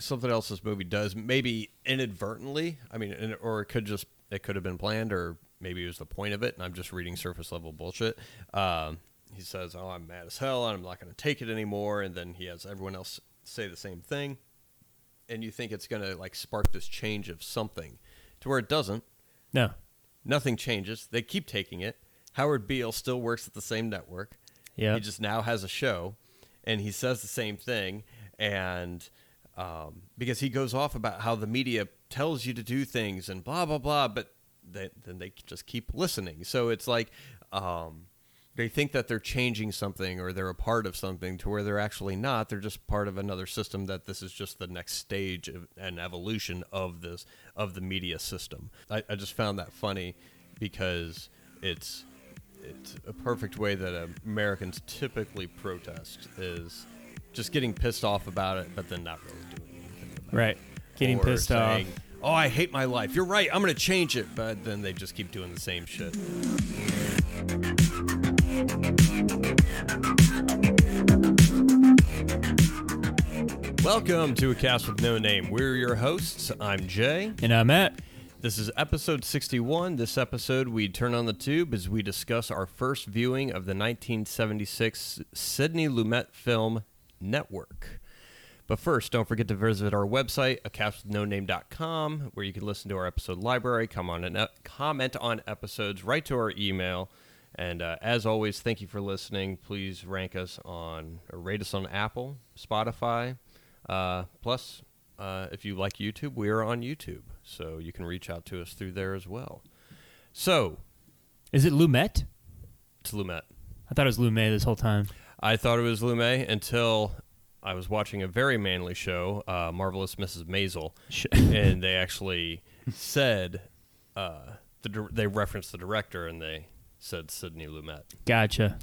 something else this movie does, maybe inadvertently. I mean, or it could just it could have been planned, or maybe it was the point of it. And I'm just reading surface level bullshit. Um, he says, "Oh, I'm mad as hell, and I'm not going to take it anymore." And then he has everyone else say the same thing, and you think it's going to like spark this change of something, to where it doesn't. No. Nothing changes. They keep taking it. Howard Beale still works at the same network. Yeah. He just now has a show, and he says the same thing, and um, because he goes off about how the media tells you to do things and blah blah blah, but they, then they just keep listening. So it's like um, they think that they're changing something or they're a part of something to where they're actually not. They're just part of another system. That this is just the next stage of an evolution of this of the media system. I, I just found that funny because it's it's a perfect way that Americans typically protest is just getting pissed off about it, but then not really doing anything about Right. Getting Or pissed off. saying, Oh, I hate my life. You're right. I'm going to change it, but then they just keep doing the same shit. Welcome to a cast with no name. We're your hosts. I'm Jay. And I'm Matt. This is episode 61. This episode, we turn on the tube as we discuss our first viewing of the 1976 Sidney Lumet film Network. But first, don't forget to visit our website, acastwithnoname.com, where you can listen to our episode library, come on and uh, comment on episodes, write to our email. And uh, as always, thank you for listening. Please rank us on, or rate us on Apple, Spotify. Uh, plus, uh, if you like YouTube, we are on YouTube, so you can reach out to us through there as well. So, Is it Lumet? it's Lumet. I thought it was Lumet this whole time. I thought it was Lumet until I was watching a very manly show, uh, Marvelous Mrs. Maisel, and they actually said uh, the they referenced the director and they said Sidney Lumet. Gotcha.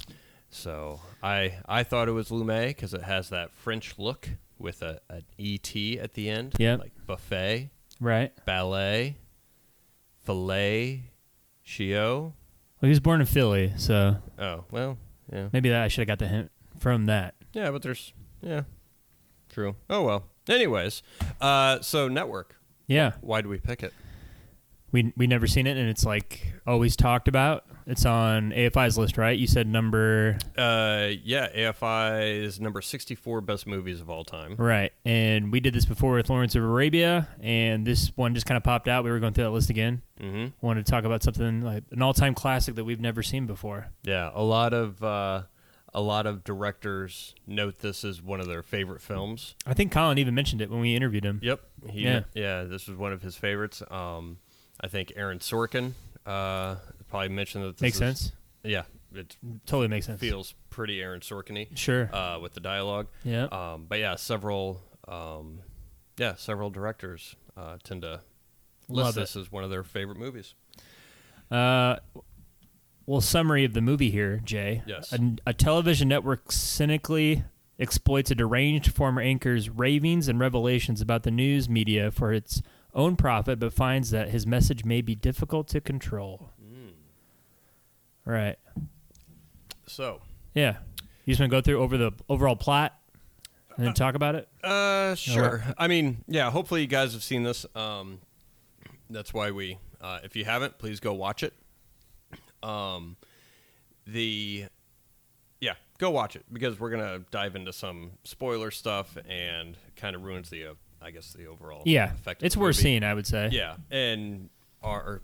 So I I thought it was Lumet because it has that French look with a an ET at the end, Yeah, like buffet, Right. ballet, filet, chio. Well, he was born in Philly, so Oh well, yeah. maybe that I should have got the hint from that. Yeah, but there's yeah, true. Oh well. Anyways, uh, so network. Yeah. Why do we pick it? We we never seen it, and it's like always talked about. It's on AFI's list, right? You said number Uh, yeah, AFI is number sixty-four best movies of all time. right, and we did this before with Lawrence of Arabia, and this one just kind of popped out. We were going through that list again. Mm-hmm. Wanted to talk about something like an all-time classic that we've never seen before. Yeah, a lot of uh, a lot of directors note this as one of their favorite films. I think Colin even mentioned it when we interviewed him. Yep. He, Yeah. yeah. This was one of his favorites. Um, I think Aaron Sorkin uh, probably mentioned that. This Makes is- sense. Yeah, it Totally makes sense. feels pretty Aaron Sorkin-y. Sure. uh, with the dialogue. Yeah. Um, but yeah, several, um, yeah, several directors uh, tend to list Love it. this as one of their favorite movies. Uh, well, summary of the movie here, Jay. Yes. A, a television network cynically exploits a deranged former anchor's ravings and revelations about the news media for its own profit, but finds that his message may be difficult to control. Right. So, Yeah. You just want to go through over the overall plot and then talk about it? uh, sure. I mean, yeah. Hopefully, you guys have seen this. Um, that's why we. Uh, if you haven't, please go watch it. Um, the yeah, go watch it because we're gonna dive into some spoiler stuff and kind of ruins the, uh, I guess, the overall Yeah. effect. of It's worth seeing, I would say. Yeah, and are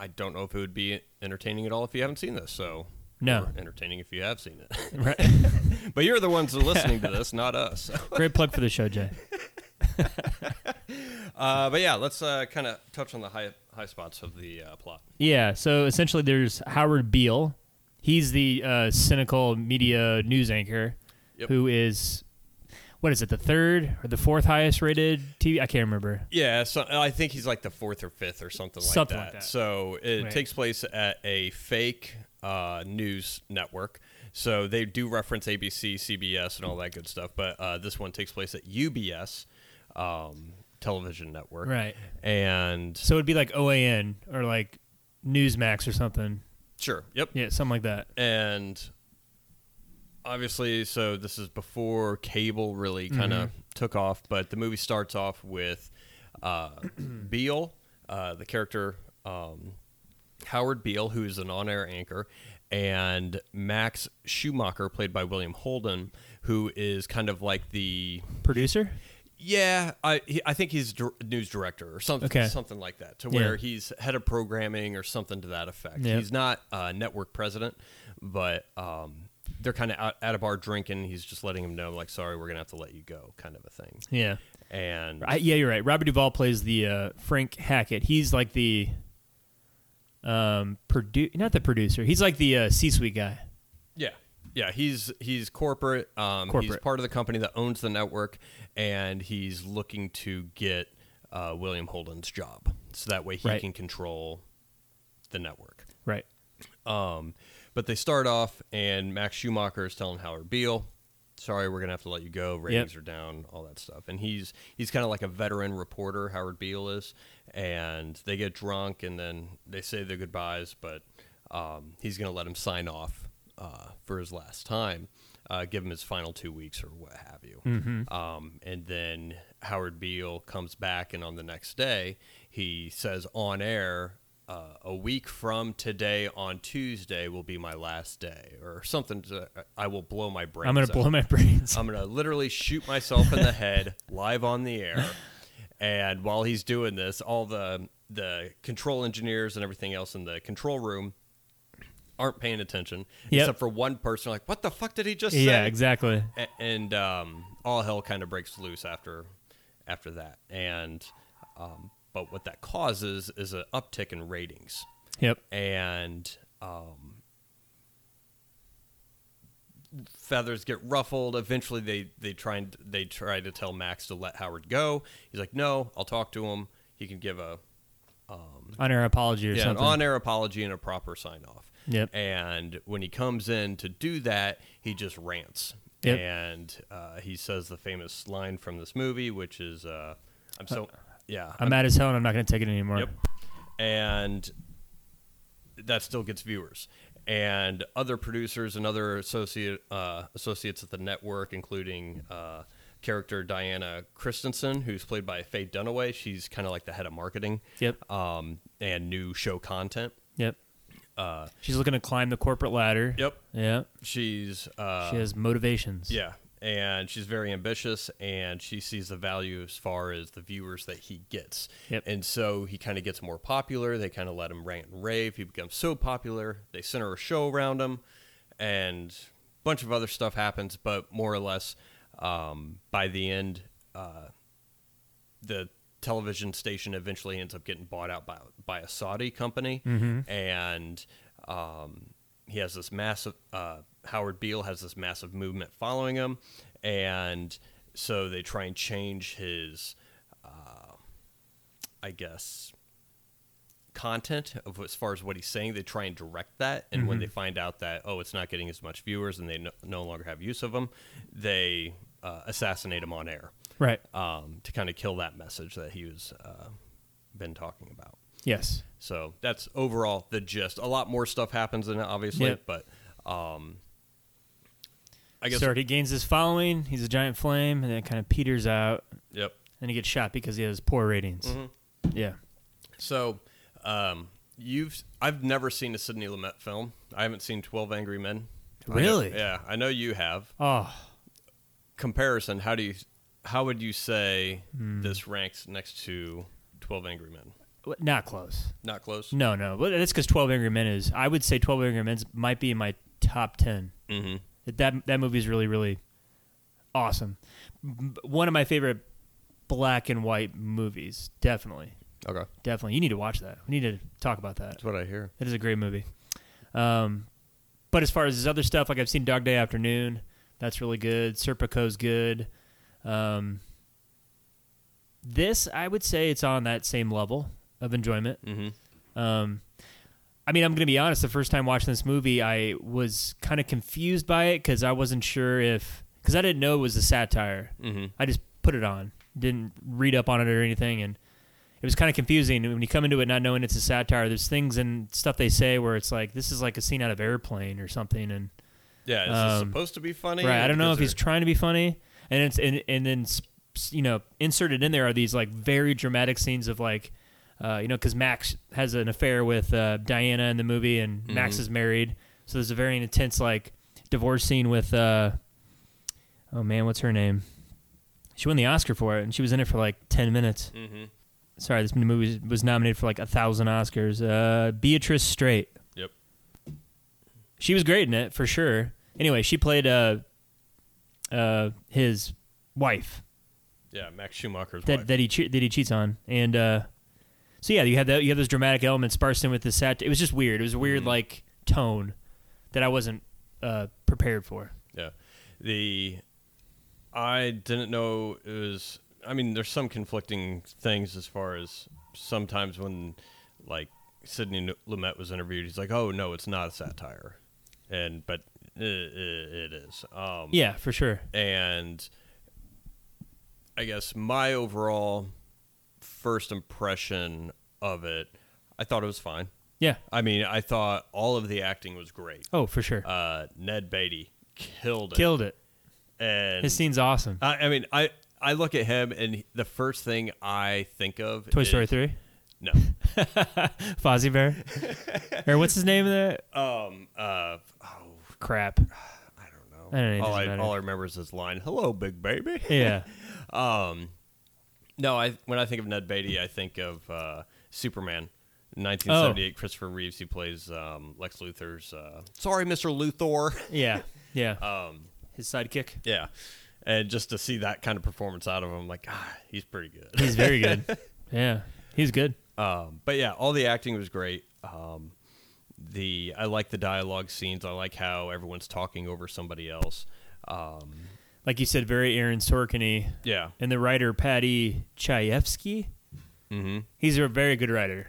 I don't know if it would be entertaining at all if you haven't seen this. So No. entertaining if you have seen it. Right. but you're the ones listening to this, not us. Great plug for the show, Jay. Uh, but yeah, let's uh, kind of touch on the high high spots of the uh, plot. Yeah, so essentially there's Howard Beale. He's the uh, cynical media news anchor Yep. who is, what is it, the third or the fourth highest rated TV? I can't remember. Yeah, so I think he's like the fourth or fifth or something like that. like that. So it Right. takes place at a fake uh, news network. So they do reference ABC, CBS, and all that good stuff. But uh, this one takes place at UBS um, television network. Right. And So it'd be like OAN or like Newsmax or something. sure, yep. Yeah, something like that. And obviously, so this is before cable really kind of Mm-hmm. took off, but the movie starts off with uh, Beale, uh, the character um, Howard Beale, who is an on-air anchor, and Max Schumacher, played by William Holden, who is kind of like the Producer? yeah, I he, I think he's dir- news director or something Okay. something like that, to Yeah. where he's head of programming or something to that effect. Yep. He's not uh, network president, but um, they're kind of out, at a bar drinking. He's just letting him know, like, sorry, we're gonna have to let you go, kind of a thing. Yeah. And I, yeah, you're right. Robert Duvall plays the uh, Frank Hackett. He's like the um produ- not the producer. He's like the uh, C-suite guy. Yeah, yeah. He's he's corporate. Um, He's part of the company that owns the network, and he's looking to get uh, William Holden's job, so that way he Right. can control the network. Right. Um, but they start off, and Max Schumacher is telling Howard Beale, "Sorry, we're gonna have to let you go. Ratings are down, all that stuff." And he's he's kind of like a veteran reporter. Howard Beale is, and they get drunk, and then they say their goodbyes. But um, he's gonna let him sign off uh, for his last time, uh, give him his final two weeks or what have you. Um, and then Howard Beale comes back, and on the next day, he says on air, uh, "A week from today, on Tuesday, will be my last day," or something. To, I will blow my brains. I'm gonna blow my brains. I'm gonna literally shoot myself in the head live on the air. And while he's doing this, all the the control engineers and everything else in the control room aren't paying attention, Yep. except for one person. Like, what the fuck did he just say? yeah, exactly. A- and um, all hell kind of breaks loose after after that. And um, but what that causes is an uptick in ratings, Yep. and um, feathers get ruffled. Eventually, they they try and they try to tell Max to let Howard go. He's like, "No, I'll talk to him. He can give a On air apology or something. yeah, something. on-air apology and a proper sign-off." Yep. And when he comes in to do that, he just rants. Yep. And uh, he says the famous line from this movie, which is, uh, "I'm so yeah, I'm mad as hell and I'm not gonna take it anymore. Yep. And that still gets viewers. And other producers and other associate uh, associates at the network, including uh, character Diana Christensen, who's played by Faye Dunaway. She's kind of like the head of marketing. Yep. Um, and new show content. Yep. Uh, She's looking to climb the corporate ladder. yep. Yeah. She's uh, she has motivations. Yeah, and she's very ambitious, and she sees the value as far as the viewers that he gets. Yep. And so he kind of gets more popular. They kind of let him rant and rave. He becomes so popular. They center a show around him, and a bunch of other stuff happens. But more or less, um, by the end, uh, the television station eventually ends up getting bought out by by a Saudi company, and um, he has this massive. Uh, Howard Beale has this massive movement following him, and so they try and change his, uh, I guess, content of as far as what he's saying. They try and direct that, and when they find out that oh, it's not getting as much viewers, and they no, no longer have use of him, they uh, assassinate him on air Right. um, to kind of kill that message that he was uh, been talking about. Yes. So that's overall the gist. A lot more stuff happens in it, obviously, Yep. but um, I guess So he gains his following. He's a giant flame, and then it kind of peters out, yep. and he gets shot because he has poor ratings. Mm-hmm. Yeah. So um, you've I've never seen a Sidney Lumet film. I haven't seen Twelve Angry Men. I know- Really? yeah, I know you have. Oh, Comparison: How do you how would you say Hmm. this ranks next to Twelve Angry Men? Not close. Not close. No, no. But that's because Twelve Angry Men is. I would say Twelve Angry Men might be in my top ten. Mm-hmm. That that movie is really really awesome. One of my favorite black and white movies. Definitely, Okay, definitely. You need to watch that. We need to talk about that. that's what I hear. It is a great movie. Um, but as far as his other stuff, like I've seen Dog Day Afternoon, that's really good. Serpico's good. Um, this, I would say, it's on that same level of enjoyment. Mm-hmm. Um, I mean, I'm going to be honest. The first time watching this movie, I was kind of confused by it because I wasn't sure if because I didn't know it was a satire. Mm-hmm. I just put it on, didn't read up on it or anything, and it was kind of confusing when you come into it not knowing it's a satire. There's things and stuff they say where it's like this is like a scene out of Airplane or something, and Yeah, is this Um, supposed to be funny? right. I don't know if he's trying to be funny, and it's and and then you know inserted in there are these like very dramatic scenes of like. Uh, you know, because Max has an affair with uh, Diana in the movie, and Max Mhm. is married. So there's a very intense like divorce scene with. Uh, oh man, what's her name? She won the Oscar for it, and she was in it for like ten minutes. Mhm. Sorry, this movie was, nominated for like a thousand Oscars. Uh, Beatrice Straight. Yep. She was great in it for sure. Anyway, she played uh, uh, his wife Yeah, Max Schumacher's that wife. that he che- that he cheats on, and uh, so yeah, you had that you had those dramatic elements sparsed in with the sat. It was just weird. It was a weird Mhm. like tone that I wasn't uh, prepared for. Yeah. The I didn't know it was I mean there's some conflicting things as far as sometimes when like Sidney Lumet was interviewed he's like oh no it's not a satire and but it, it is um Yeah, for sure. and I guess my overall first impression of it I thought it was fine Yeah. I mean I thought all of the acting was great Oh, for sure. uh Ned Beatty killed it Killed it. and His scene's awesome. I, I mean, I I look at him, and he- the first thing I think of Toy is, Story three. No, Fozzie Bear. or what's his name that? um, uh, oh, Crap. I don't know. I don't know, all I all I remember is his line, "Hello, big baby." Yeah. Um, no, I when I think of Ned Beatty, I think of uh, Superman. 1978, Christopher Reeves. He plays um, Lex Luthor's. Uh, Sorry, Mr. Luthor. Yeah. Yeah. Um, His sidekick. yeah, and just to see that kind of performance out of him, like, ah, he's pretty good. He's very good. yeah. He's good. Um, but yeah, all the acting was great. Um, the I like the dialogue scenes. I like how everyone's talking over somebody else. Um, Like you said, very Aaron Sorkin yeah. And the writer Paddy Chayefsky, Mm-hmm. he's a very good writer.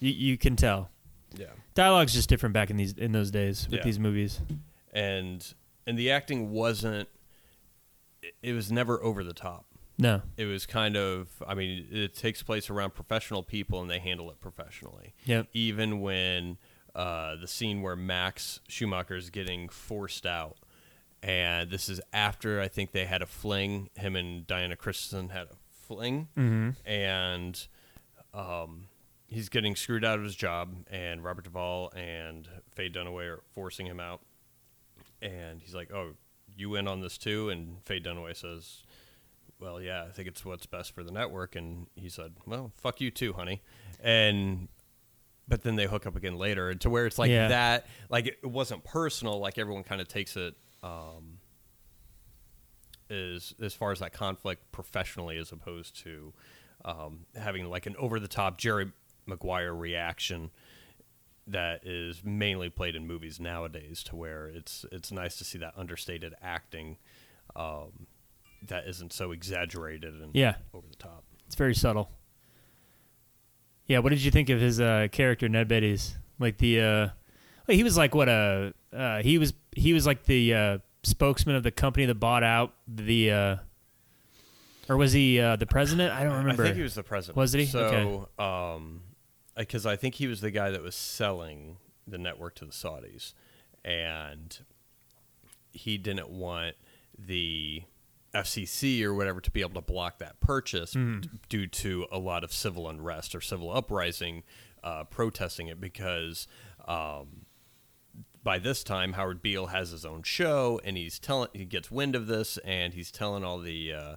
You, you can tell. Yeah. Dialogue's just different back in these in those days with Yeah. these movies. And and the acting wasn't. it- It was never over the top. No. It was kind of. I mean, it takes place around professional people, and they handle it professionally. Yep. even when uh, the scene where Max Schumacher is getting forced out, and this is after I think they had a fling. Him and Diana Christensen had a fling, Mm-hmm. and um, he's getting screwed out of his job, and Robert Duvall and Faye Dunaway are forcing him out, and he's like, "Oh, you in on this too?" And Faye Dunaway says. Well, yeah, I think it's what's best for the network, and he said, "Well, fuck you too, honey," and but then they hook up again later and to where it's like Yeah. that like it wasn't personal like everyone kind of takes it um is as far as that conflict professionally as opposed to um having like an over the top jerry maguire reaction that is mainly played in movies nowadays to where it's it's nice to see that understated acting um that isn't so exaggerated and Yeah. over the top It's very subtle. Yeah. What did you think of his uh, character Ned Beatty's? Like the uh, he was like what a uh, he was he was like the uh, spokesman of the company that bought out the uh, or was he uh, the president? I don't remember. I think he was the president. Was he? So, um, because I think he was the guy that was selling the network to the Saudis, and he didn't want the FCC or whatever to be able to block that purchase Hmm. d- due to a lot of civil unrest or civil uprising uh, protesting it because. Um, by this time, Howard Beale has his own show, and he's telling he gets wind of this, and he's telling all the uh,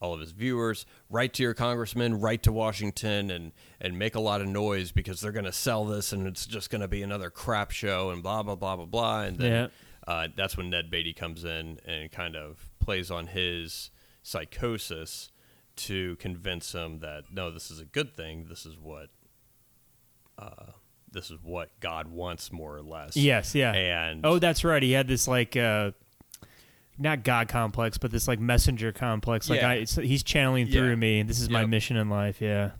all of his viewers, write to your congressman, write to Washington, and and make a lot of noise because they're going to sell this, and it's just going to be another crap show, and blah blah blah blah blah, and then Yeah. uh, that's when Ned Beatty comes in and kind of plays on his psychosis to convince him that no, this is a good thing. This is what. Uh, this is what God wants, more or less. Yes. Yeah. And Oh, that's right. He had this like uh not God complex, but this like messenger complex. Like Yeah. I, it's, he's channeling through me. This is my mission in life. Yeah.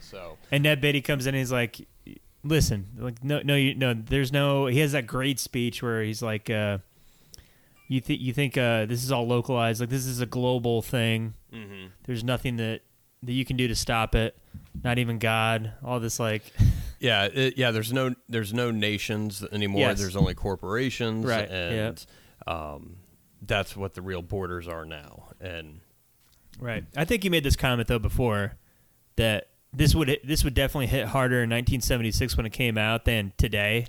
so And Ned Beatty comes in. and He's like, "Listen, like no, no, you, no. There's no." He has that great speech where he's like, uh, "You think you think uh, this is all localized? Like this is a global thing. mhm. There's nothing that that you can do to stop it. Not even God. All this like." Yeah, it, yeah. There's no there's no nations anymore. Yes. There's only corporations, Right, And um, that's what the real borders are now. And Right. I think you made this comment though before that this would this would definitely hit harder in 1976 when it came out than today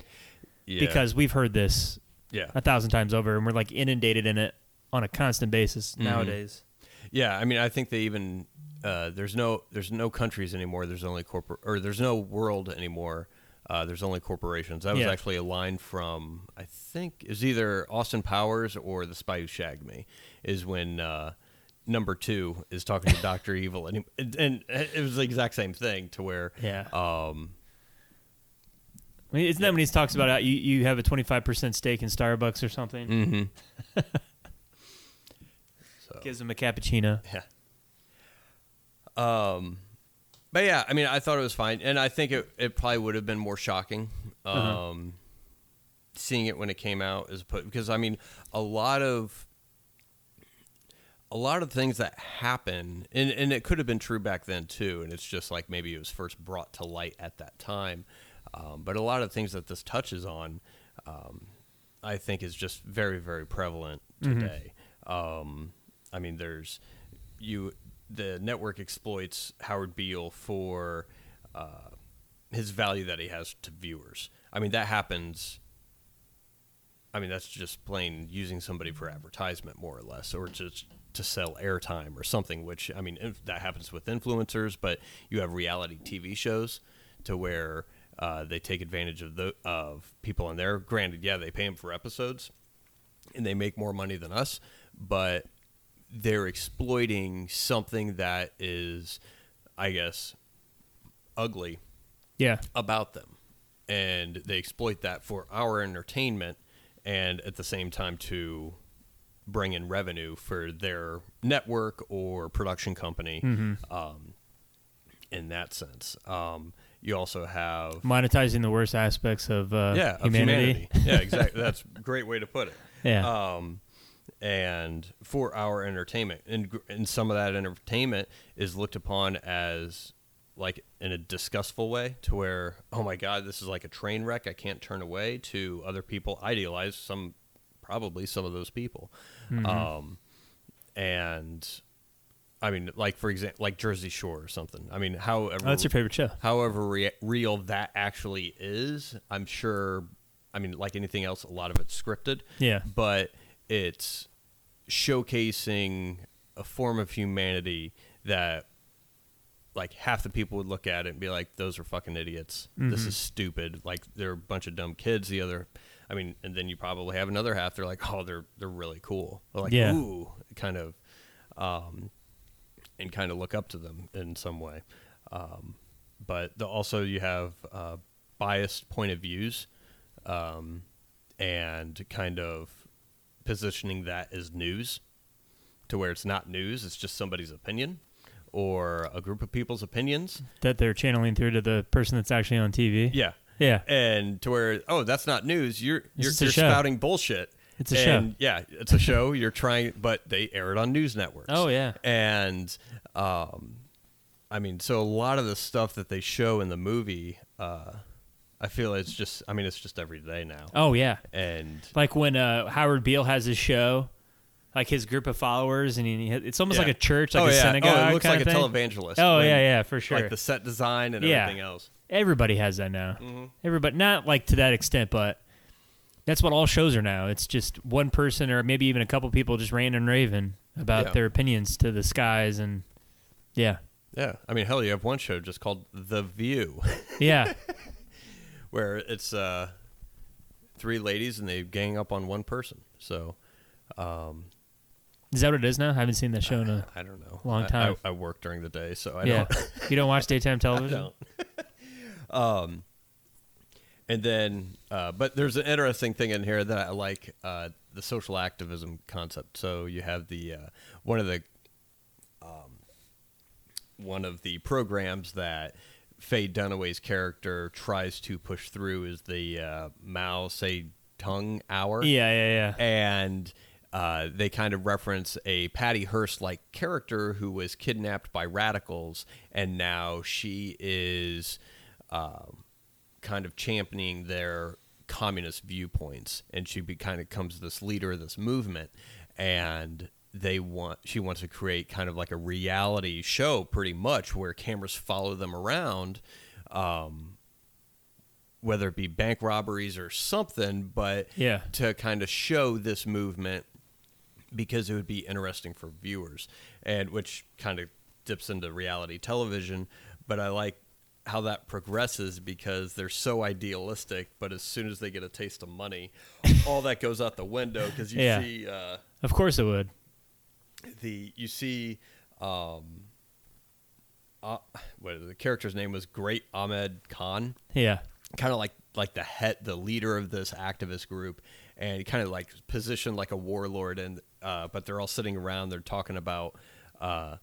yeah, because we've heard this yeah, a thousand times over and we're like inundated in it on a constant basis Mm-hmm. nowadays. yeah. I mean, I think they even uh, there's no there's no countries anymore. There's only corporate or there's no world anymore. Uh, there's only corporations. That was Yeah. actually a line from I think is either Austin Powers or The Spy Who Shagged Me. Is when uh, number two is talking to Doctor Evil, and, he, and it was the exact same thing to where Yeah. um, I mean, isn't that when he talks about how you, you have a 25% stake in Starbucks or something? mm-hmm. so Gives him a cappuccino. Yeah. Um, but yeah, I mean, I thought it was fine, and I think it, it probably would have been more shocking, um, Uh-huh. seeing it when it came out as put because I mean, a lot of a lot of things that happen, and and it could have been true back then too, and it's just like maybe it was first brought to light at that time, um, but a lot of things that this touches on, um, I think is just very very prevalent today. Um, I mean, there's you the network exploits Howard Beale for uh, his value that he has to viewers. I mean, that happens. I mean, that's just plain using somebody for advertisement, more or less, or just to sell airtime or something. Which I mean, that happens with influencers, but you have reality TV shows to where uh, they take advantage of the of people on there. Granted, yeah, they pay them for episodes, and they make more money than us, but they're exploiting something that is, I guess, ugly Yeah. about them. And they exploit that for our entertainment and at the same time to bring in revenue for their network or production company um, in that sense. Um, you also have Monetizing the worst aspects of uh, yeah, of humanity. humanity. yeah, exactly. That's a great way to put it. Yeah. Um, and for our entertainment, and and some of that entertainment is looked upon as like in a disgustful way, to where oh my god, this is like a train wreck. I can't turn away. To other people, idealize some, probably some of those people, um, and. I mean, like for example, like Jersey Shore or something. I mean, however, Oh, that's your favorite show. however re- real that actually is, I'm sure. I mean, like anything else, a lot of it's scripted. Yeah. But it's showcasing a form of humanity that, like, half the people would look at it and be like, "Those are fucking idiots. This is stupid. Like, they're a bunch of dumb kids." The other, I mean, and then you probably have another half. They're like, "Oh, they're they're really cool." They're like, Yeah. "Ooh," kind of, um, and kind of look up to them in some way. Um, but the, also you have uh, biased point of views um, and kind of positioning that as news to where it's not news, it's just somebody's opinion or a group of people's opinions. That they're channeling through to the person that's actually on TV. Yeah. Yeah. And to where, oh, that's not news. You're you're, you're spouting bullshit. It's a show. Yeah, it's a show. You're trying, but they air it on news networks. Oh, yeah. and um, I mean, so a lot of the stuff that they show in the movie, uh, I feel it's just, I mean, it's just every day now. Oh yeah. And Like when uh, Howard Beale has his show, like his group of followers, and he, it's almost Yeah. like a church, like oh, a yeah. synagogue. Oh, it looks like a thing. televangelist. Oh when- yeah, yeah, for sure. Like the set design and Yeah. everything else. Everybody has that now. Mm-hmm. Everybody, not like to that extent, but that's what all shows are now. It's just one person or maybe even a couple people just ranting and raving about their opinions to the skies, and yeah, Yeah. I mean, hell, you have one show just called The View, yeah, where it's uh, three ladies and they gang up on one person. So, um, is that what it is now? I haven't seen that show in a I don't know. Long time. I, I work during the day, so I yeah. don't. you don't watch daytime I television? don't. um, and then, uh, but there's an interesting thing in here that I like uh, the social activism concept. So you have the uh, one of the um, one of the programs that Faye Dunaway's character tries to push through is the uh, Mao Zedong Hour. Yeah, yeah, yeah. and uh, they kind of reference a Patty Hearst like character who was kidnapped by radicals, and now she is um kind of championing their communist viewpoints, and she be, kind of comes this leader of this movement, and they want she wants to create kind of like a reality show, pretty much, where cameras follow them around. Um, whether it be bank robberies or something, but Yeah. to kind of show this movement because it would be interesting for viewers, and which kind of dips into reality television. But I like how that progresses because they're so idealistic, but as soon as they get a taste of money, all that goes out the window because you Yeah. see uh, Of course it would. The you see um, uh, what the character's name was Great Ahmed Khan Yeah. kind of like like the head the leader of this activist group and he kind of like positioned like a warlord and uh, but they're all sitting around they're talking about uh,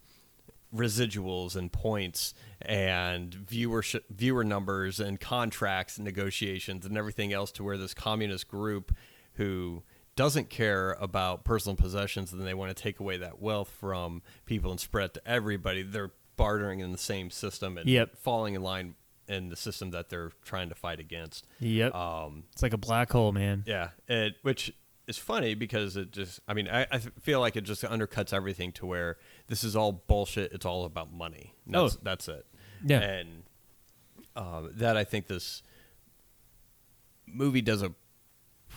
residuals and points and viewership viewer numbers and contracts and negotiations and everything else to where this communist group who doesn't care about personal possessions and they want to take away that wealth from people and spread it to everybody they're bartering in the same system and Yep. falling in line in the system that they're trying to fight against. Yep. Um, it's like a black hole, man. yeah, it, which is funny because it just, I mean, I, I feel like it just undercuts everything to where this is all bullshit. It's all about money. That's, Oh. that's it. Yeah. And um, that I think this movie does a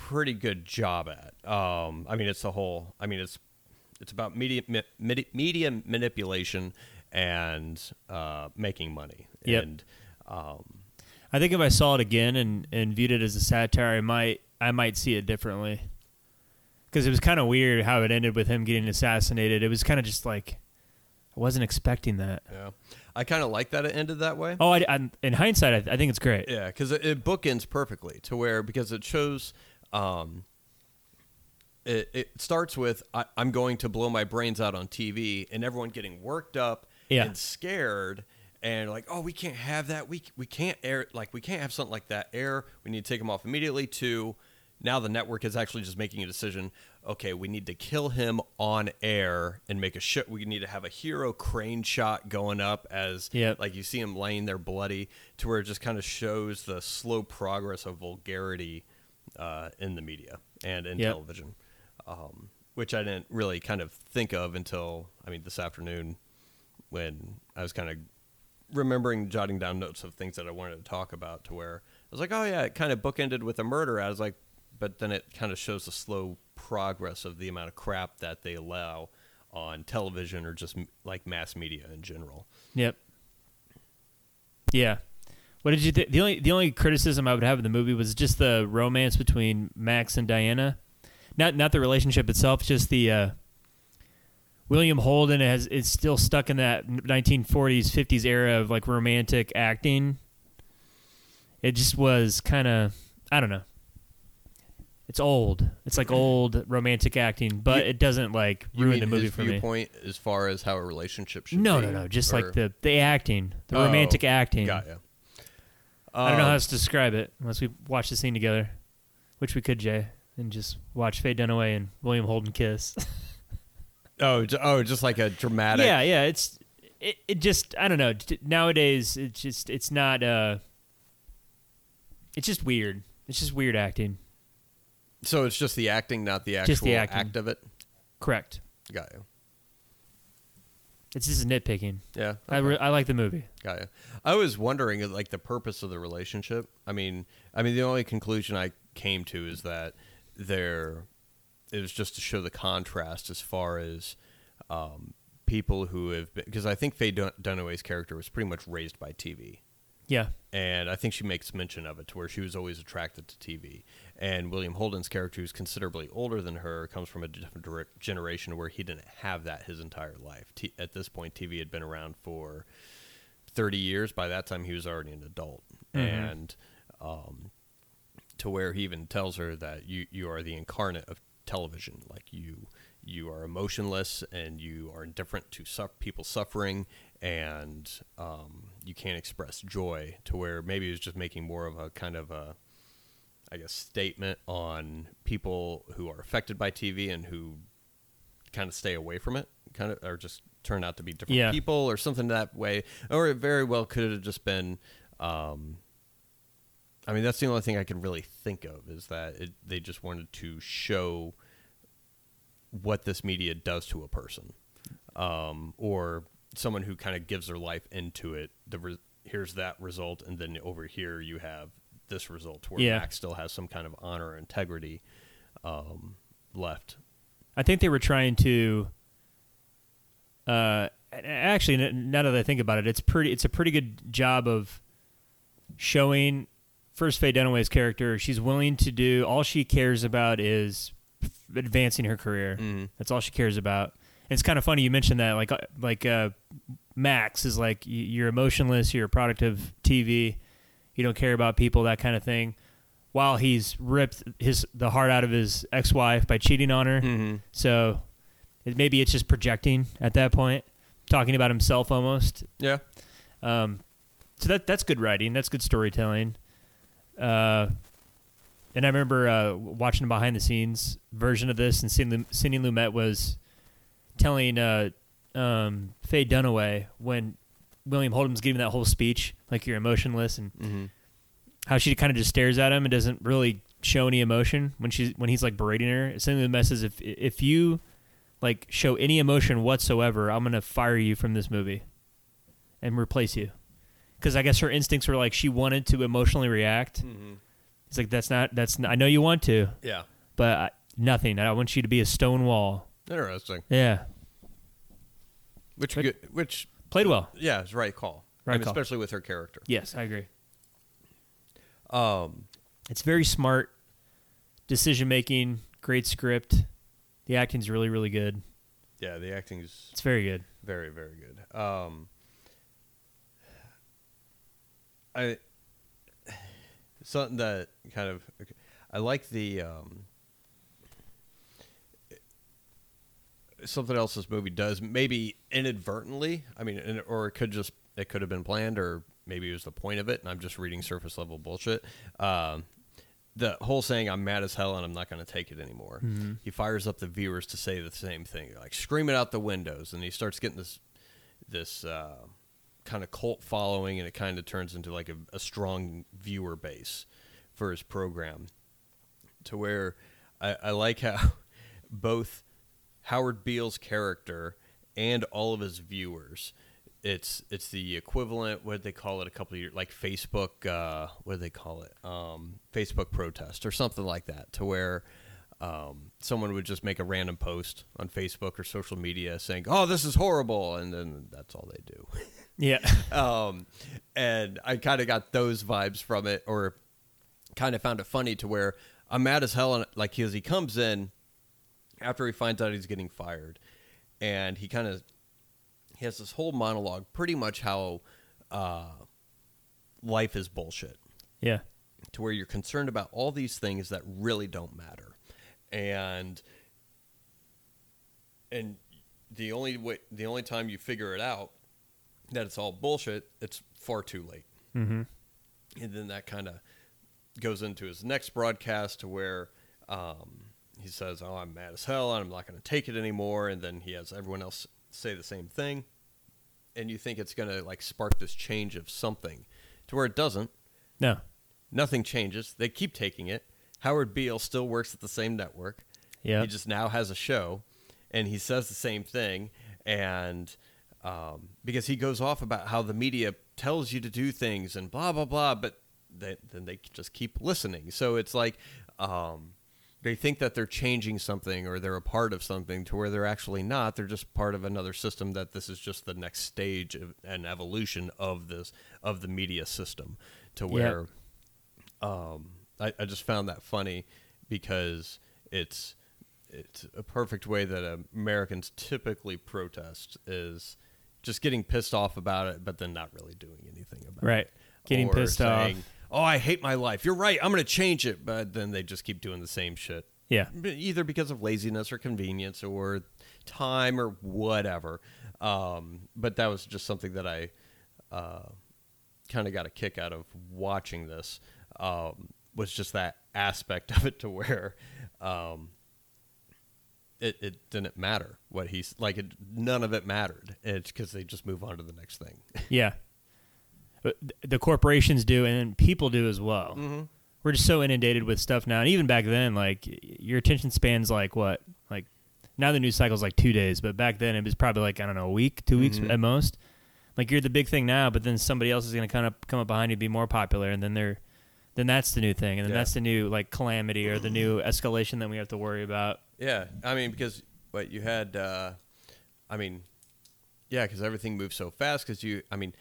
pretty good job at. Um, I mean, it's the whole, I mean, it's, it's about media, me, media manipulation and uh, making money. Yep. And, um, I think if I saw it again and, and viewed it as a satire, I might I might see it differently. Because it was kind of weird how it ended with him getting assassinated. It was kind of just like I wasn't expecting that. Yeah, I kind of like that it ended that way. Oh, I, I, in hindsight, I, I think it's great. Yeah, because it, it bookends perfectly to where because it shows, um, it it starts with I, I'm going to blow my brains out on TV and everyone getting worked up Yeah. and scared and like oh we can't have that we we can't air like we can't have something like that air we need to take him off immediately. To now the network is actually just making a decision. Okay, we need to kill him on air and make a shot. We need to have a hero crane shot going up as Yep. like you see him laying there bloody to where it just kind of shows the slow progress of vulgarity uh, in the media and in Yep. television um, which i didn't really kind of think of until i mean this afternoon when i was kind of remembering jotting down notes of things that i wanted to talk about to where i was like oh yeah it kind of bookended with a murder i was like but then it kind of shows the slow progress of the amount of crap that they allow on television or just m- like mass media in general Yep. Yeah. What did you think? The only the only criticism I would have of the movie was just the romance between Max and Diana. Not not the relationship itself, just the uh, William Holden has is still stuck in that 1940s 50s era of like romantic acting. It just was kind of I don't know. It's old. It's like old romantic acting, but You- it doesn't like ruin the movie for me. viewpoint as far as how a relationship should No, be? no, no. Just Or- like the the acting, the Oh, romantic acting. Got ya. I don't know Um, how else to describe it unless we watch the scene together, which we could, Jay, and just watch Faye Dunaway and William Holden kiss. Oh, oh, just like a dramatic. yeah, yeah. It's it, it. Just I don't know. Nowadays, it's just it's not. uh It's just weird. It's just weird acting. So it's just the acting, not the actual the act of it. Correct. Got you. It's just nitpicking. Yeah. I re- I like the movie. Got you. I was wondering, like, the purpose of the relationship. I mean, I mean, the only conclusion I came to is that there, it was just to show the contrast as far as um, people who have been, because I think Faye Dun- Dunaway's character was pretty much raised by TV. Yeah. and I think she makes mention of it to where she was always attracted to TV. And William Holden's character, who's considerably older than her, comes from a different generation where he didn't have that his entire life. T- at this point, TV had been around for 30 years. By that time, he was already an adult, and um, to where he even tells her that you you are the incarnate of television. Like you you are emotionless and you are indifferent to su- people suffering, and um, you can't express joy. To where maybe he was just making more of a kind of a I guess statement on people who are affected by TV and who kind of stay away from it, kind of, or just turn out to be different Yeah. people or something that way. Or it very well could have just been, um, I mean, that's the only thing I can really think of is that it, they just wanted to show what this media does to a person, um, or someone who kind of gives their life into it. The re- here's that result, and then over here you have this result where Yeah. Max still has some kind of honor or integrity um, left. I think they were trying to. Uh, actually, now that I think about it, it's pretty. It's a pretty good job of showing first Faye Dunaway's character. She's willing to do all she cares about is advancing her career. Mhm. That's all she cares about. And it's kind of funny you mentioned that. Like, uh, like uh, Max is like you're emotionless. You're a product of TV. You don't care about people. That kind of thing. While he's ripped his the heart out of his ex-wife by cheating on her. Mm-hmm. So it, maybe it's just projecting at that point, talking about himself almost. Yeah. Um, so that that's good writing. That's good storytelling. Uh, and I remember uh, watching a behind the scenes version of this, and Sidney, Sidney Lumet was telling uh, um, Faye Dunaway when William Holden's giving that whole speech, like you're emotionless, and Mm-hmm. how she kind of just stares at him and doesn't really show any emotion when she's when he's like berating her. Sending the message if if you like show any emotion whatsoever, I'm gonna fire you from this movie and replace you. Because I guess her instincts were like she wanted to emotionally react. Mm-hmm. It's like that's not that's not, I know you want to, Yeah. but I, nothing. I want you to be a stone wall. Interesting. Yeah, Which But- good, which played well. yeah, is right call. Right I mean, call. especially with her character. Yes, I agree. Um, It's very smart decision making. Great script. The acting's really really good. yeah, the acting is It's very good. very very good. Um, I something that kind of I like the um, something else this movie does maybe inadvertently. I mean, or it could just it could have been planned, or maybe it was the point of it, and I'm just reading surface level bullshit. Um, the whole saying "I'm mad as hell and I'm not going to take it anymore." He fires up the viewers to say the same thing, like scream it out the windows, and he starts getting this this uh, kind of cult following, and it kind of turns into like a, a strong viewer base for his program. To where I, I like how both Howard Beale's character and all of his viewers. It's it's the equivalent. What did they call it a couple of years like Facebook? Uh, what do they call it? Um, Facebook protest or something like that. To where um, someone would just make a random post on Facebook or social media saying, "Oh, this is horrible," and then that's all they do. Yeah. um, and I kind of got those vibes from it, or kind of found it funny to where I'm mad as hell, and like he, as he comes in after he finds out he's getting fired, and he kind of he has this whole monologue, pretty much how uh, life is bullshit yeah. to where you're concerned about all these things that really don't matter and and the only way the only time you figure it out that it's all bullshit it's far too late Mm-hmm. and then that kind of goes into his next broadcast to where um, he says oh i'm mad as hell and i'm not going to take it anymore and then he has everyone else say the same thing and you think it's going to like spark this change of something to where it doesn't No. Nothing changes. They keep taking it. Howard Beale still works at the same network. Yeah. He just now has a show, and he says the same thing. And um, because he goes off about how the media tells you to do things and blah blah blah, but they, then they just keep listening. So it's like um, they think that they're changing something or they're a part of something to where they're actually not. They're just part of another system. That this is just the next stage of an evolution of this of the media system to where um, I, I just found that funny because it's it's a perfect way that Americans typically protest is just getting pissed off about it, but then not really doing anything about Right. it. Right getting Or pissed off. Oh, I hate my life. You're right. I'm going to change it, but then they just keep doing the same shit. Yeah. Either because of laziness or convenience or time or whatever. Um, but that was just something that I uh, kind of got a kick out of watching this. Um, was just that aspect of it to where um, it, it didn't matter what he's like. It, none of it mattered. It's because they just move on to the next thing. Yeah. The corporations do, and people do as well. Mm-hmm. We're just so inundated with stuff now, and even back then, like your attention span's like what, like now the news cycle's like two days, but back then it was probably like I don't know a week, 2 weeks Mhm. at most. Like you're the big thing now, but then somebody else is going to kind of come up behind you, and be more popular, and then they're, then that's the new thing, and then Yeah. that's the new like calamity or the new escalation that we have to worry about. Yeah, I mean because what you had, uh, I mean, yeah, because everything moves so fast. Because you, I mean,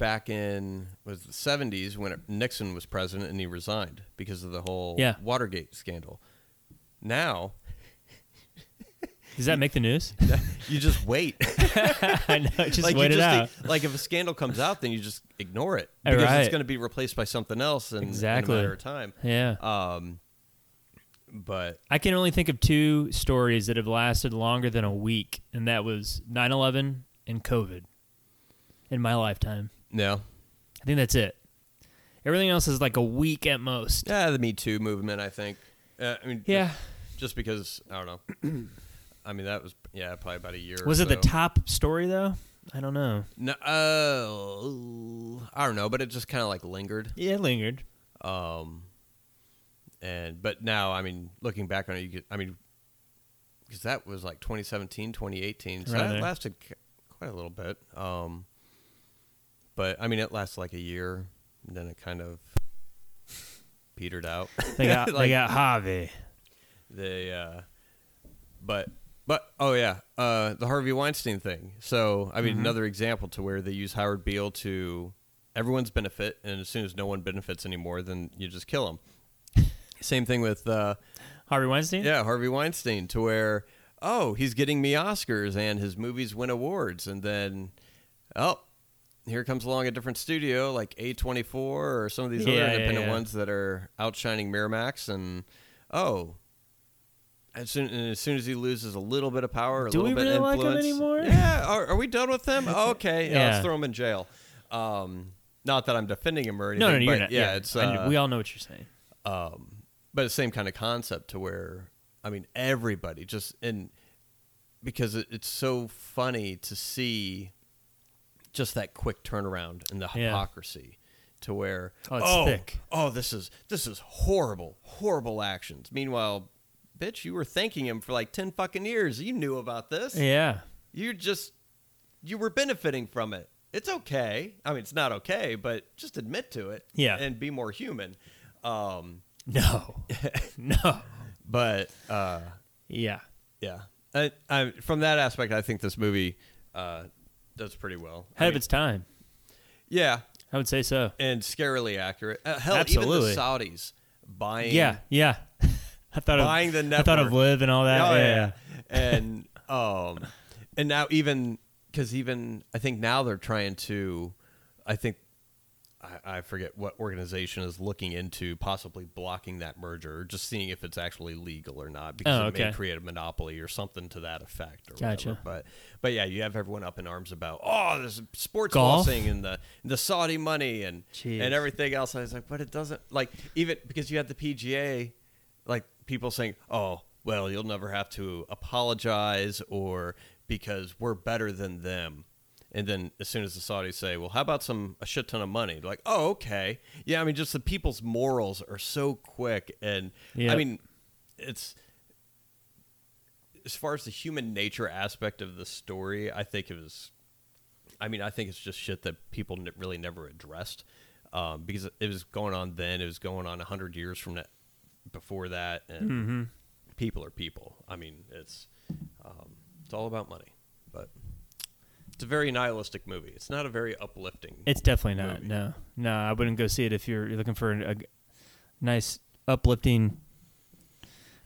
back in was the seventies when Nixon was president and he resigned because of the whole Yeah. Watergate scandal. Now Does that make the news? you just wait. I know, just like wait it just out. like if a scandal comes out, then you just ignore it because right. it's going to be replaced by something else in, Exactly. in a matter of time. yeah. Um, but I can only think of two stories that have lasted longer than a week, and that was 9 11 and COVID in my lifetime. No, I think that's it. Everything else is like a week at most. yeah, the Me Too movement. I think. Uh, I mean, Yeah. just because I don't know. I mean, that was yeah, probably about a year. or Was it the top story, though? I don't know. No, uh, I don't know, but it just kind of like lingered. Yeah, it lingered. Um, and but now, I mean, looking back on it, you get, I mean, because that was like 2017, 2018, so Right that lasted quite a little bit. Um, but I mean, it lasted like a year, and then it kind of petered out. They got, they got Harvey. They, uh, but but oh yeah, uh, the Harvey Weinstein thing. So I mean, Mhm. another example to where they use Howard Beale to everyone's benefit, and as soon as no one benefits anymore, then you just kill him. Same thing with uh, Harvey Weinstein? yeah Harvey Weinstein, to where oh he's getting me Oscars and his movies win awards, and then oh. Here comes along a different studio like A24 or some of these Yeah, other independent yeah. ones that are outshining Miramax and oh, as soon, and as soon as he loses a little bit of power, a Do little we bit really of like him influence, anymore? Yeah, are, are we done with him? Okay, yeah. Yeah. let's throw him in jail. Um, not that I'm defending him or anything. No, no, you're not. Yeah, it's uh, we all know what you're saying. um, but the same kind of concept to where I mean everybody just and because it, it's so funny to see just that quick turnaround and the Yeah. hypocrisy to where Oh, it's thick. oh this is this is horrible horrible actions meanwhile bitch you were thanking him for like 10 fucking years you knew about this Yeah. you just you were benefiting from it it's okay i mean it's not okay but just admit to it Yeah. and be more human um No. no. but uh Yeah. yeah I, I, from that aspect i think this movie uh does pretty well I Ahead of its time. yeah I would say so. and scarily accurate uh, hell Absolutely. even the saudis buying Yeah. Yeah. I thought of buying of the I thought of. LIV and all that. Oh, yeah. yeah. and um, and now even because even I think now they're trying to, I think I, I forget what organization is looking into possibly blocking that merger, or just seeing if it's actually legal or not, because Oh, it may create a monopoly or something to that effect. Or Gotcha. Whatever. But but yeah, you have everyone up in arms about oh, there's sports Golf? and the the Saudi money and Jeez. and everything else. I was like, but it doesn't like even because you had the PGA like people saying, "Oh, well, you'll never have to apologize," or because we're better than them. And then as soon as the Saudis say, "Well, how about some a shit ton of money?" They're like, "Oh, okay, yeah." I mean, just the people's morals are so quick, and I mean, it's as far as the human nature aspect of the story. I think it was. I mean, I think it's just shit that people n- really never addressed um, because it was going on then. It was going on hundred years from that, before that, and Mm-hmm. people are people. I mean, it's um, it's all about money, but it's a very nihilistic movie. It's not a very uplifting. It's definitely not. movie. No, no, I wouldn't go see it if you're, you're looking for a nice, uplifting,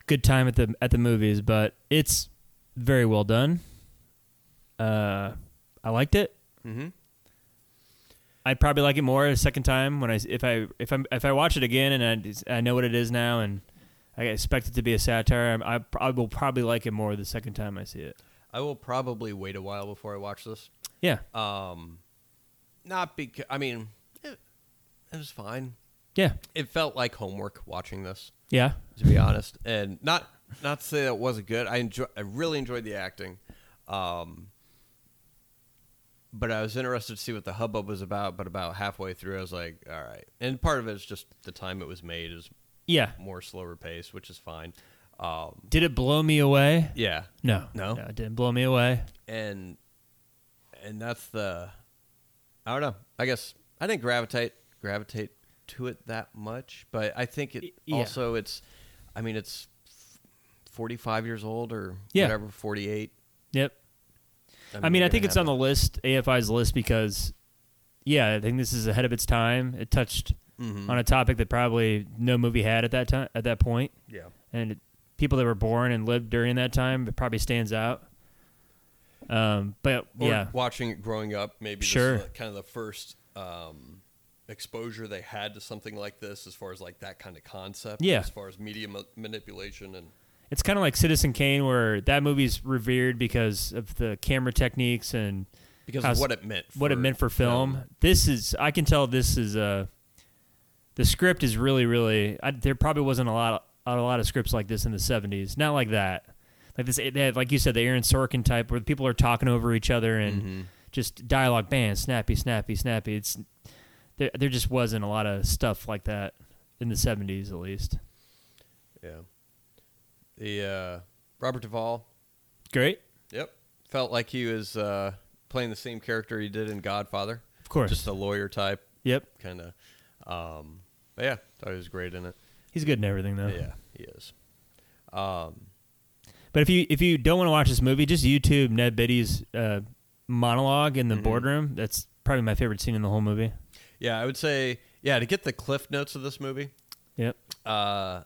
good time at the at the movies. But it's very well done. Uh, I liked it. mm-hmm. I'd probably like it more a second time when I if I if I if I watch it again and I, I know what it is now and I expect it to be a satire. I, I, I will probably like it more the second time I see it. I will probably wait a while before I watch this. Yeah, Um, not because I mean, it, it was fine. yeah, It felt like homework watching this, yeah. to be honest, and not not to say that it wasn't good. I enjoy. I really enjoyed the acting. Um, but I was interested to see what the hubbub was about. But about halfway through, I was like, all right. And part of it is just the time it was made is Yeah. more slower pace, which is fine. Um, Did it blow me away? yeah, No. No? it didn't blow me away. and and that's the I don't know. I guess I didn't gravitate gravitate to it that much, but I think it yeah. also it's I mean it's 45 years old or Yeah. whatever 48. Yep. I mean, you're I think it's on the list, AFI's list, because, yeah, I think this is ahead of its time. It touched to- Mhm. on a topic that probably no movie had at that time, at that point, yeah. and it, people that were born and lived during that time, it probably stands out. Um, but Or yeah, watching it growing up, maybe Sure. this kind of the first um, exposure they had to something like this, as far as like that kind of concept. Yeah. As far as media ma- manipulation and it's kind of like Citizen Kane, where that movie's revered because of the camera techniques and because of what it meant. what it for meant for film. This is I can tell this is a the script is really really I, there probably wasn't a lot of, a lot of scripts like this in the 70s. Not like that. Like this they had, like you said the Aaron Sorkin type where people are talking over each other and Mhm. just dialogue bam snappy snappy snappy. It's there there just wasn't a lot of stuff like that in the 70s at least. Yeah. The uh, Robert Duvall. Great. Yep. Felt like he was uh, playing the same character he did in Godfather. Of course. Just a lawyer type yep. kind of. Um, but yeah, thought he was great in it. He's good in everything though. Yeah, he is. Um, But if you if you don't want to watch this movie, just YouTube Ned Beatty's uh, monologue in the Mhm. boardroom. That's probably my favorite scene in the whole movie. yeah, I would say yeah to get the cliff notes of this movie. Yep. Uh,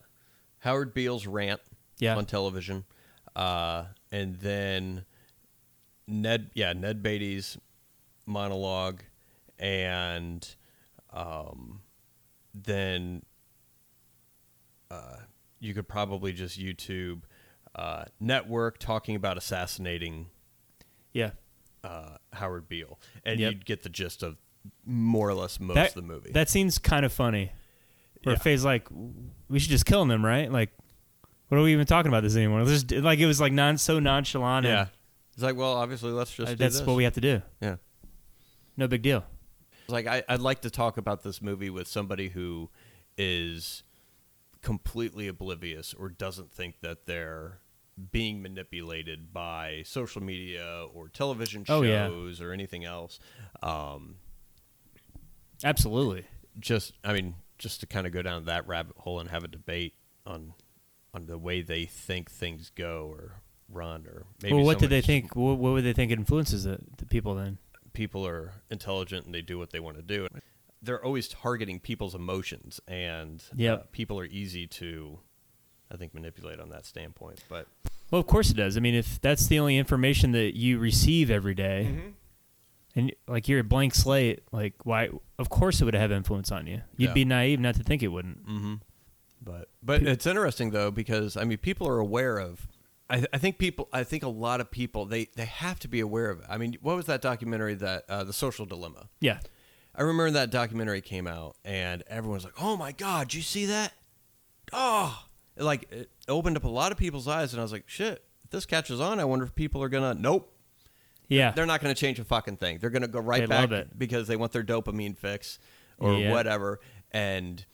Howard Beale's rant Yeah. on television, uh, and then Ned yeah Ned Beatty's monologue, and um, then uh, you could probably just YouTube uh, network talking about assassinating Yeah. uh, Howard Beale, and Yep. you'd get the gist of more or less most that, of the movie. That scene's kind of funny. Where Yeah. Faye's like, "We should just kill them, right? Like, what are we even talking about this anymore?" Just, like it was like non so nonchalant. yeah, it's like well, obviously, let's just uh, do that's this. what we have to do. yeah. No big deal. Like I, I'd like to talk about this movie with somebody who is completely oblivious or doesn't think that they're being manipulated by social media or television Oh, yeah. shows or anything else. Um, Absolutely. just, I mean, just to kind of go down that rabbit hole and have a debate on on the way they think things go or run or maybe. well, what did they think? What, what would they think influences the, the people then? people are intelligent and they do what they want to do. They're always targeting people's emotions, and uh, people are easy to, I think, manipulate on that standpoint. But Well, of course it does. I mean, if that's the only information that you receive every day, Mm-hmm. and like you're a blank slate, like why? Of course it would have influence on you. You'd Yeah. be naive not to think it wouldn't. mm-hmm. but but it's interesting though because I mean, people are aware of. I, I think people. I think a lot of people they they have to be aware of it. I mean, what was that documentary that uh, the Social Dilemma? Yeah. I remember that documentary came out and everyone was like, "Oh my god, did you see that?" Oh, It, like it opened up a lot of people's eyes, and I was like, "Shit, if this catches on, I wonder if people are gonna." Nope, Yeah. they're not gonna change a fucking thing. They're gonna go right They back because they want their dopamine fix or Yeah. whatever. And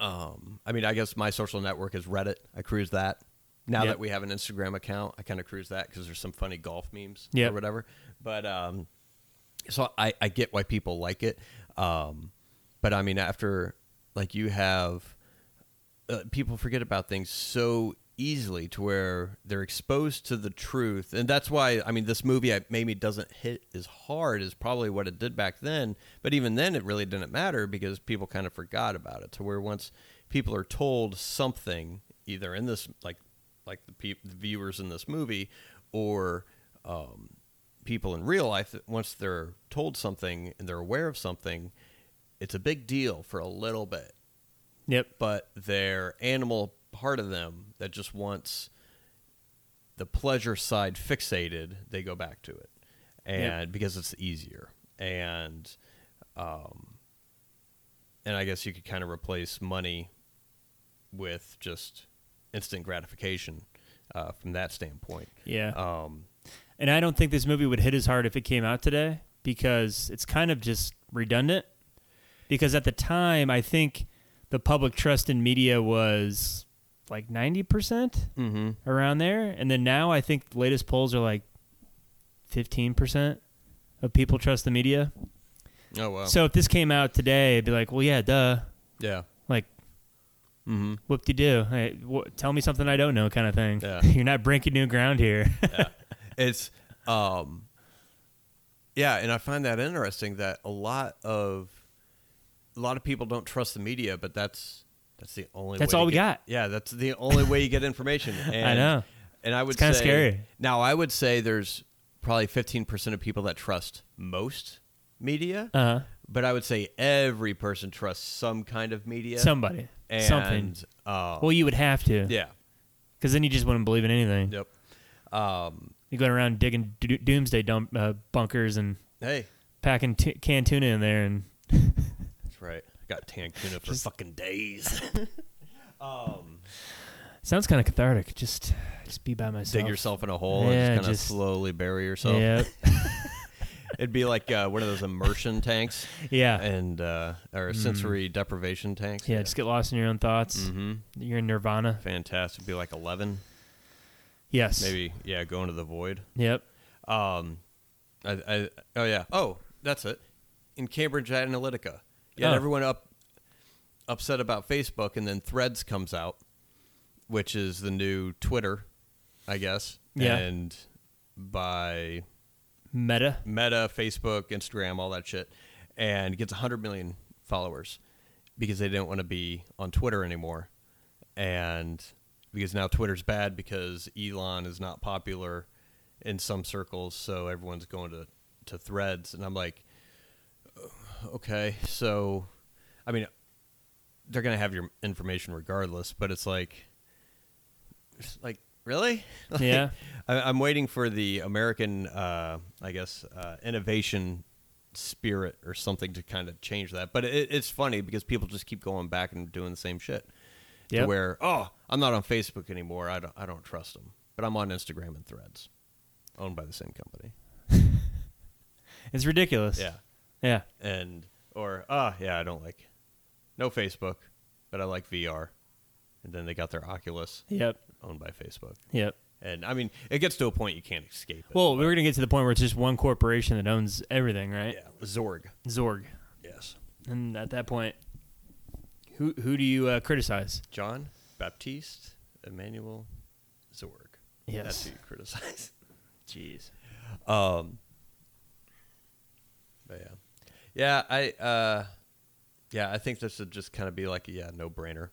um, I mean, I guess my social network is Reddit. I cruise that. Now Yep. that we have an Instagram account, I kind of cruise that because there's some funny golf memes Yep. or whatever. But um, so I, I get why people like it. Um, but I mean, after like you have uh, people forget about things so easily to where they're exposed to the truth, and that's why I mean, this movie I- maybe doesn't hit as hard as probably what it did back then. But even then, it really didn't matter because people kind of forgot about it. To where once people are told something, either in this like like the, peop the viewers in this movie, or um, people in real life once they're told something and they're aware of something, it's a big deal for a little bit. Yep. But their animal part of them that just wants the pleasure side fixated, they go back to it, and because it's easier, and um, and I guess you could kind of replace money with just instant gratification uh, from that standpoint. Yeah. Um, and I don't think this movie would hit as hard if it came out today because it's kind of just redundant. Because at the time, I think the public trust in media was like 90% Mm-hmm. around there. And then now I think the latest polls are like 15% of people trust the media. Oh wow. So if this came out today, it'd be like, well, yeah, duh. yeah. Like, Mm-hmm. whoop de doo. Hey, wh- tell me something I don't know, kind of thing. Yeah. You're not breaking new ground here. yeah. It's um yeah, and I find that interesting that a lot of a lot of people don't trust the media, but that's that's the only That's all we get- got. Yeah, that's the only way you get information. And, I know. And I would kinda say scary. Now I would say there's probably 15% of people that trust most media, Uh huh. but I would say every person trusts some kind of media. Somebody. and, Something. Um, Well, you would have to. yeah. Because then you just wouldn't believe in anything. Yep. Um, You're going around digging do- doomsday dump, uh, bunkers and hey, packing t- canned tuna in there. And that's right. I got tan tuna for fucking days. um, sounds kind of cathartic. Just just be by myself. dig yourself in a hole Yeah, and just kind of just- slowly bury yourself. Yep. It'd be like uh, one of those immersion tanks yeah. and uh, or sensory deprivation tanks. Mm. Yeah. Just get lost in your own thoughts. Mm-hmm. You're in nirvana. Fantastic. It'd be like eleven, Yes. maybe. Yeah, go into the void. Yep. Um, I, I oh yeah. Oh, that's it. In Cambridge Analytica, Oh. everyone up upset about Facebook, and then Threads comes out, which is the new Twitter, I guess. Yeah. And by Meta. Meta, Facebook, Instagram, all that shit, and gets 100 million followers because they didn't want to be on Twitter anymore. And because now Twitter's bad because Elon is not popular in some circles, so everyone's going to, to threads. And I'm like, "Uh, okay, so, I mean, they're going to have your information regardless, but it's like, it's like, really? Like, Yeah. I, I'm waiting for the American, uh, I guess, uh, innovation spirit or something to kind of change that. But it, it's funny because people just keep going back and doing the same shit. Yep. where, oh, I'm not on Facebook anymore. I don't, I don't trust them. But I'm on Instagram and Threads, owned by the same company. It's ridiculous. Yeah, Yeah. and or ah, yeah, I don't like no Facebook, but I like VR. And then they got their Oculus, Yep. owned by Facebook. Yep. And I mean, it gets to a point you can't escape it. Well, we're gonna get to the point where it's just one corporation that owns everything, right? yeah, Zorg. Zorg. Yes. And at that point, who who do you uh, criticize? John Baptiste Emmanuel Zorg. Yes. That's who you criticize. Jeez. Um. But yeah, yeah. I uh, yeah. I think this would just kind of be like a yeah, no brainer.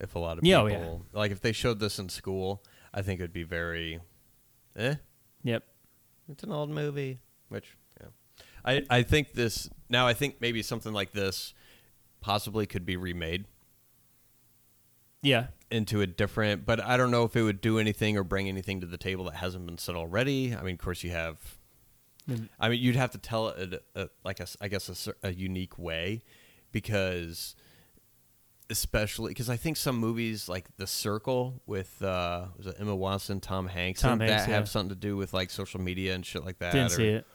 If a lot of Yeah, oh, people yeah. like if they showed this in school, I think it'd be very, eh. Yep. It's an old movie, which yeah. I I think this now. I think maybe something like this possibly could be remade Yeah. into a different but i don't know if it would do anything or bring anything to the table that hasn't been said already i mean of course you have Mm. i mean you'd have to tell it a, like a, s- i guess a, a unique way because especially because i think some movies like the circle with uh was it emma watson tom hanks Tom Hanks, that yeah. have something to do with like social media and shit like that Didn't see it.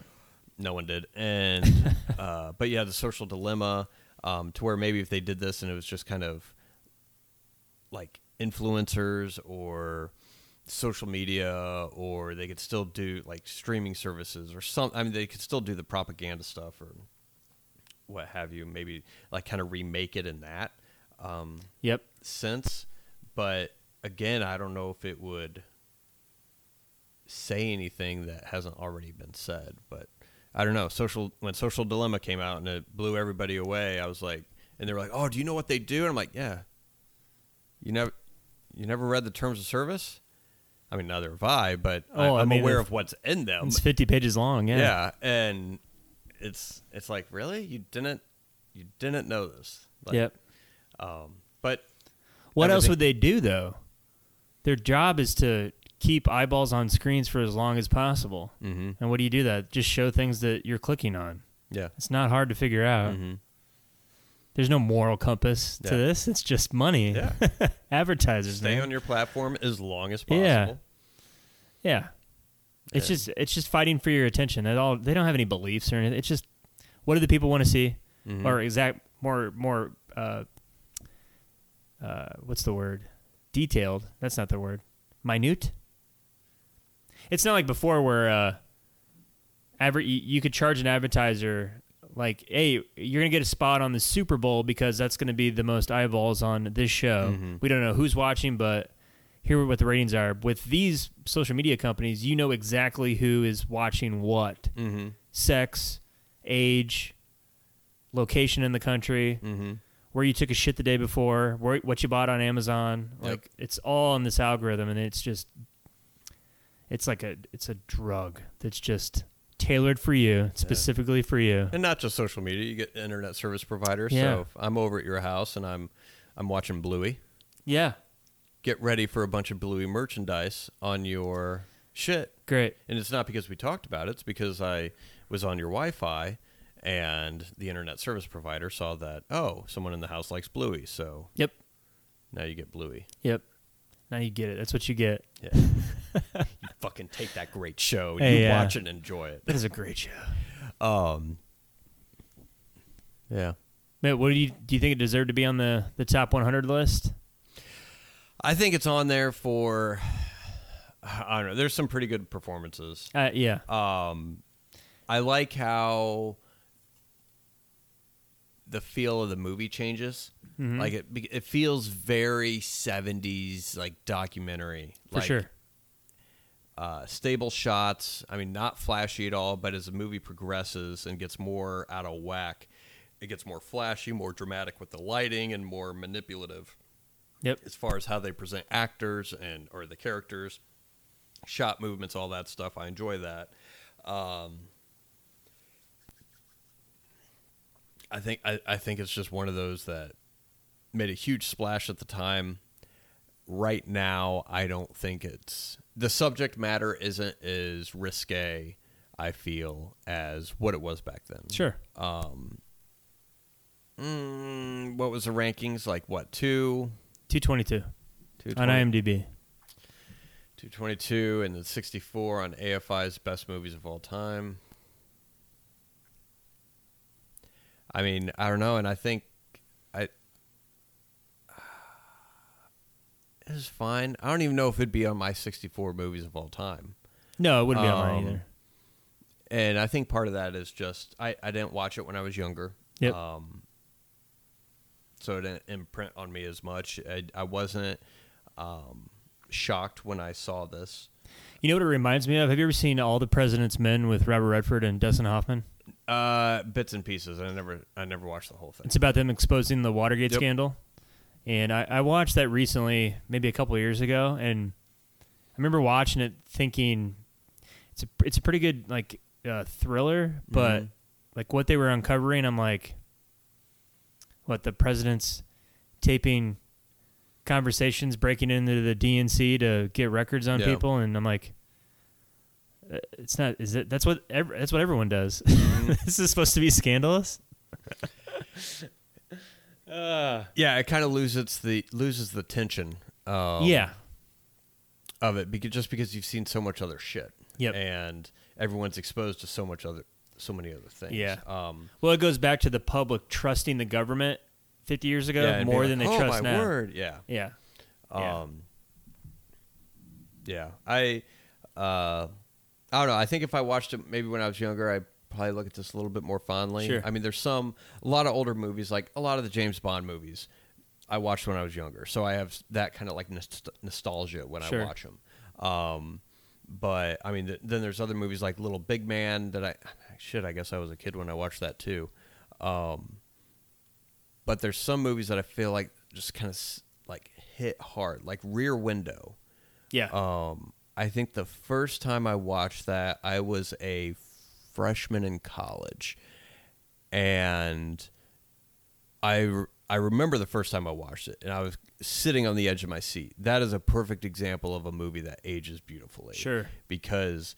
no one did. And uh, but yeah, the social dilemma um, to where maybe if they did this and it was just kind of like influencers or social media or they could still do like streaming services or some I mean they could still do the propaganda stuff or what have you maybe like kind of remake it in that um, Yep. sense. But again I don't know if it would say anything that hasn't already been said but I don't know. Social when social dilemma came out and it blew everybody away I was like and they were like oh do you know what they do? And I'm like yeah. You never you never read the terms of service I mean neither have I but Oh, I, I'm mean, aware of what's in them It's 50 pages long. Yeah. yeah. and it's it's like really you didn't you didn't know this like, yep. um but What else would they do though? Their job is to keep eyeballs on screens for as long as possible. mm-hmm. And what do you do that? Just show things that you're clicking on. yeah It's not hard to figure out. mm-hmm. There's no moral compass to this. It's just money. yeah Advertisers. stay man. on your platform as long as possible Yeah. Yeah. It's just it's just fighting for your attention. At all, they don't have any beliefs or anything. It's just what do the people want to see, Mhm. or exact more more uh, uh, what's the word? Detailed. That's not the word. Minute. It's not like before where uh, adver- you, you could charge an advertiser like, "Hey, you're gonna get a spot on the Super Bowl because that's gonna be the most eyeballs on this show." Mhm. We don't know who's watching, but here what the ratings are. With these social media companies, you know exactly who is watching what Mm-hmm. sex, age, location in the country, Mm-hmm. where you took a shit the day before, where, what you bought on Amazon. Yep. Like it's all in this algorithm, and it's just it's like a it's a drug that's just tailored for you, specifically for you. And not just social media. You get internet service providers. Yeah. So if I'm over at your house and I'm I'm watching Bluey, Yeah, get ready for a bunch of Bluey merchandise on your shit. great. And it's not because we talked about it. It's because I was on your Wi-Fi, and the internet service provider saw that oh, someone in the house likes Bluey, so Yep, now you get Bluey. yep. Now you get it. That's what you get. Yeah. you fucking take that great show. Hey, you yeah. watch it and enjoy it. That is a great show. Um. Yeah. Man, what do you do? You think it deserved to be on the the top 100 list? I think it's on there for. I don't know. There's some pretty good performances. Uh, yeah, Um, I like how the feel of the movie changes. Mhm. Like it, it feels very '70s, like documentary. for like, sure. Uh, stable shots. I mean, not flashy at all. But as the movie progresses and gets more out of whack, it gets more flashy, more dramatic with the lighting, and more manipulative Yep. as far as how they present actors and or the characters, shot movements, all that stuff. I enjoy that. Um, I think I, I think it's just one of those that made a huge splash at the time. Right now, I don't think it's the subject matter isn't as risque. I feel as what it was back then. Sure. Um, mm, what was the rankings like? What two? 222 on IMDb. 222 and then 64 on AFI's best movies of all time. I mean, I don't know, and I think I it is fine. I don't even know if it'd be on my 64 movies of all time. No, it wouldn't be on mine Um, either. And I think part of that is just I, I didn't watch it when I was younger. Yep. Um, so it didn't imprint on me as much. I, I wasn't um, shocked when I saw this. You know what it reminds me of? Have you ever seen All the President's Men with Robert Redford and Dustin Hoffman? Uh, bits and pieces. I never I never watched the whole thing. It's about them exposing the Watergate Yep. scandal. And I, I watched that recently, maybe a couple of years ago, and I remember watching it thinking it's a it's a pretty good like uh, thriller, but Mhm. like what they were uncovering, I'm like, what the president's taping conversations, breaking into the DNC to get records on Yeah. people, and I'm like, it's not. Is it? That's what. ev- That's what everyone does. Mm-hmm. this is supposed to be scandalous. uh, Yeah, it kind of loses the loses the tension. Um, yeah. of it because just because you've seen so much other shit. Yep. And everyone's exposed to so much other so many other things. Yeah. Um. Well, it goes back to the public trusting the government 50 years ago yeah, more being than they oh, trust my now. word. Yeah. Yeah. Yeah. Um. Yeah. I. Uh. I don't know. I think if I watched it maybe when I was younger, I probably look at this a little bit more fondly. Sure. I mean, there's some a lot of older movies, like a lot of the James Bond movies. I watched when I was younger, so I have that kind of like nost- nostalgia when Sure. I watch them. Um, but I mean, th- then there's other movies like Little Big Man that I shit. I guess I was a kid when I watched that too. Um, but there's some movies that I feel like just kind of like hit hard, like Rear Window. Yeah. Um, I think the first time I watched that, I was a freshman in college, and I I remember the first time I watched it, and I was sitting on the edge of my seat. That is a perfect example of a movie that ages beautifully. Sure. because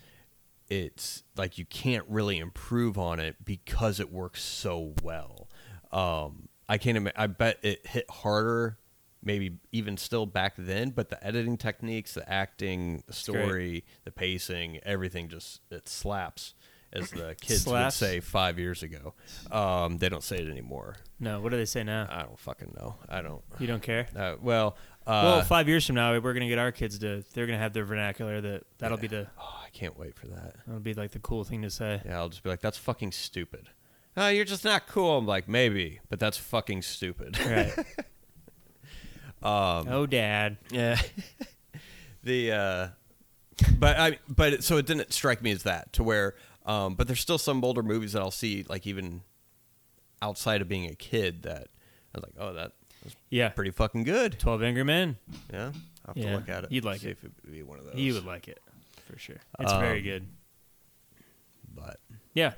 it's like you can't really improve on it because it works so well. Um, I can't. I bet it hit harder maybe even still back then, but the editing techniques, the acting, the story, the pacing, everything just it slaps. As the kids Slaps? would say five years ago, um, they don't say it anymore. No, what do they say now? I don't fucking know. I don't. You don't care? Uh, well, uh, well, five years from now, we're gonna get our kids to. They're gonna have their vernacular. That that'll be the. oh, I can't wait for that. That'll be like the cool thing to say. Yeah, I'll just be like, "That's fucking stupid." Oh, you're just not cool. I'm like, maybe, but that's fucking stupid. Right. um, oh, Dad. yeah. the uh, but I but it, so it didn't strike me as that to where um, but there's still some older movies that I'll see like even outside of being a kid that I was like, oh, that was Yeah. pretty fucking good. Twelve Angry Men. Yeah, I'll have Yeah, to look at it. you'd like see it. if it would be one of those. You would like it for sure. It's very Um, good. But Yeah.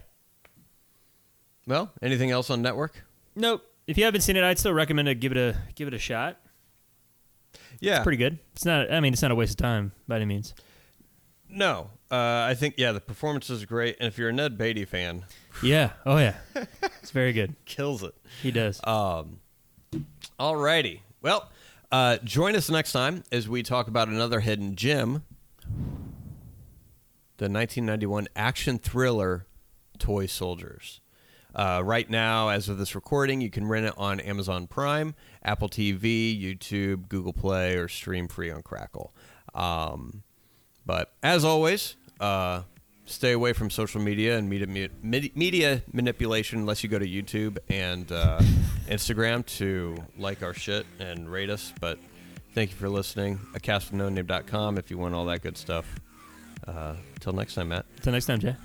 well, anything else on network? Nope. If you haven't seen it, I'd still recommend to give it a give it a shot. Yeah, It's pretty good. It's not. I mean, it's not a waste of time by any means. No, uh, I think yeah, the performance is great, and if you're a Ned Beatty fan, Yeah. Oh yeah. it's very good. kills it. He does. Um, alrighty. Well, uh, join us next time as we talk about another hidden gem, the 1991 action thriller Toy Soldiers. Uh, right now, as of this recording, you can rent it on Amazon Prime, Apple TV, YouTube, Google Play, or stream free on Crackle. Um, but as always, uh, stay away from social media and media, media manipulation unless you go to YouTube and uh, Instagram to like our shit and rate us. But thank you for listening. A castwithnoname.com if you want all that good stuff. Uh, until next time, Matt. Until next time, Jay.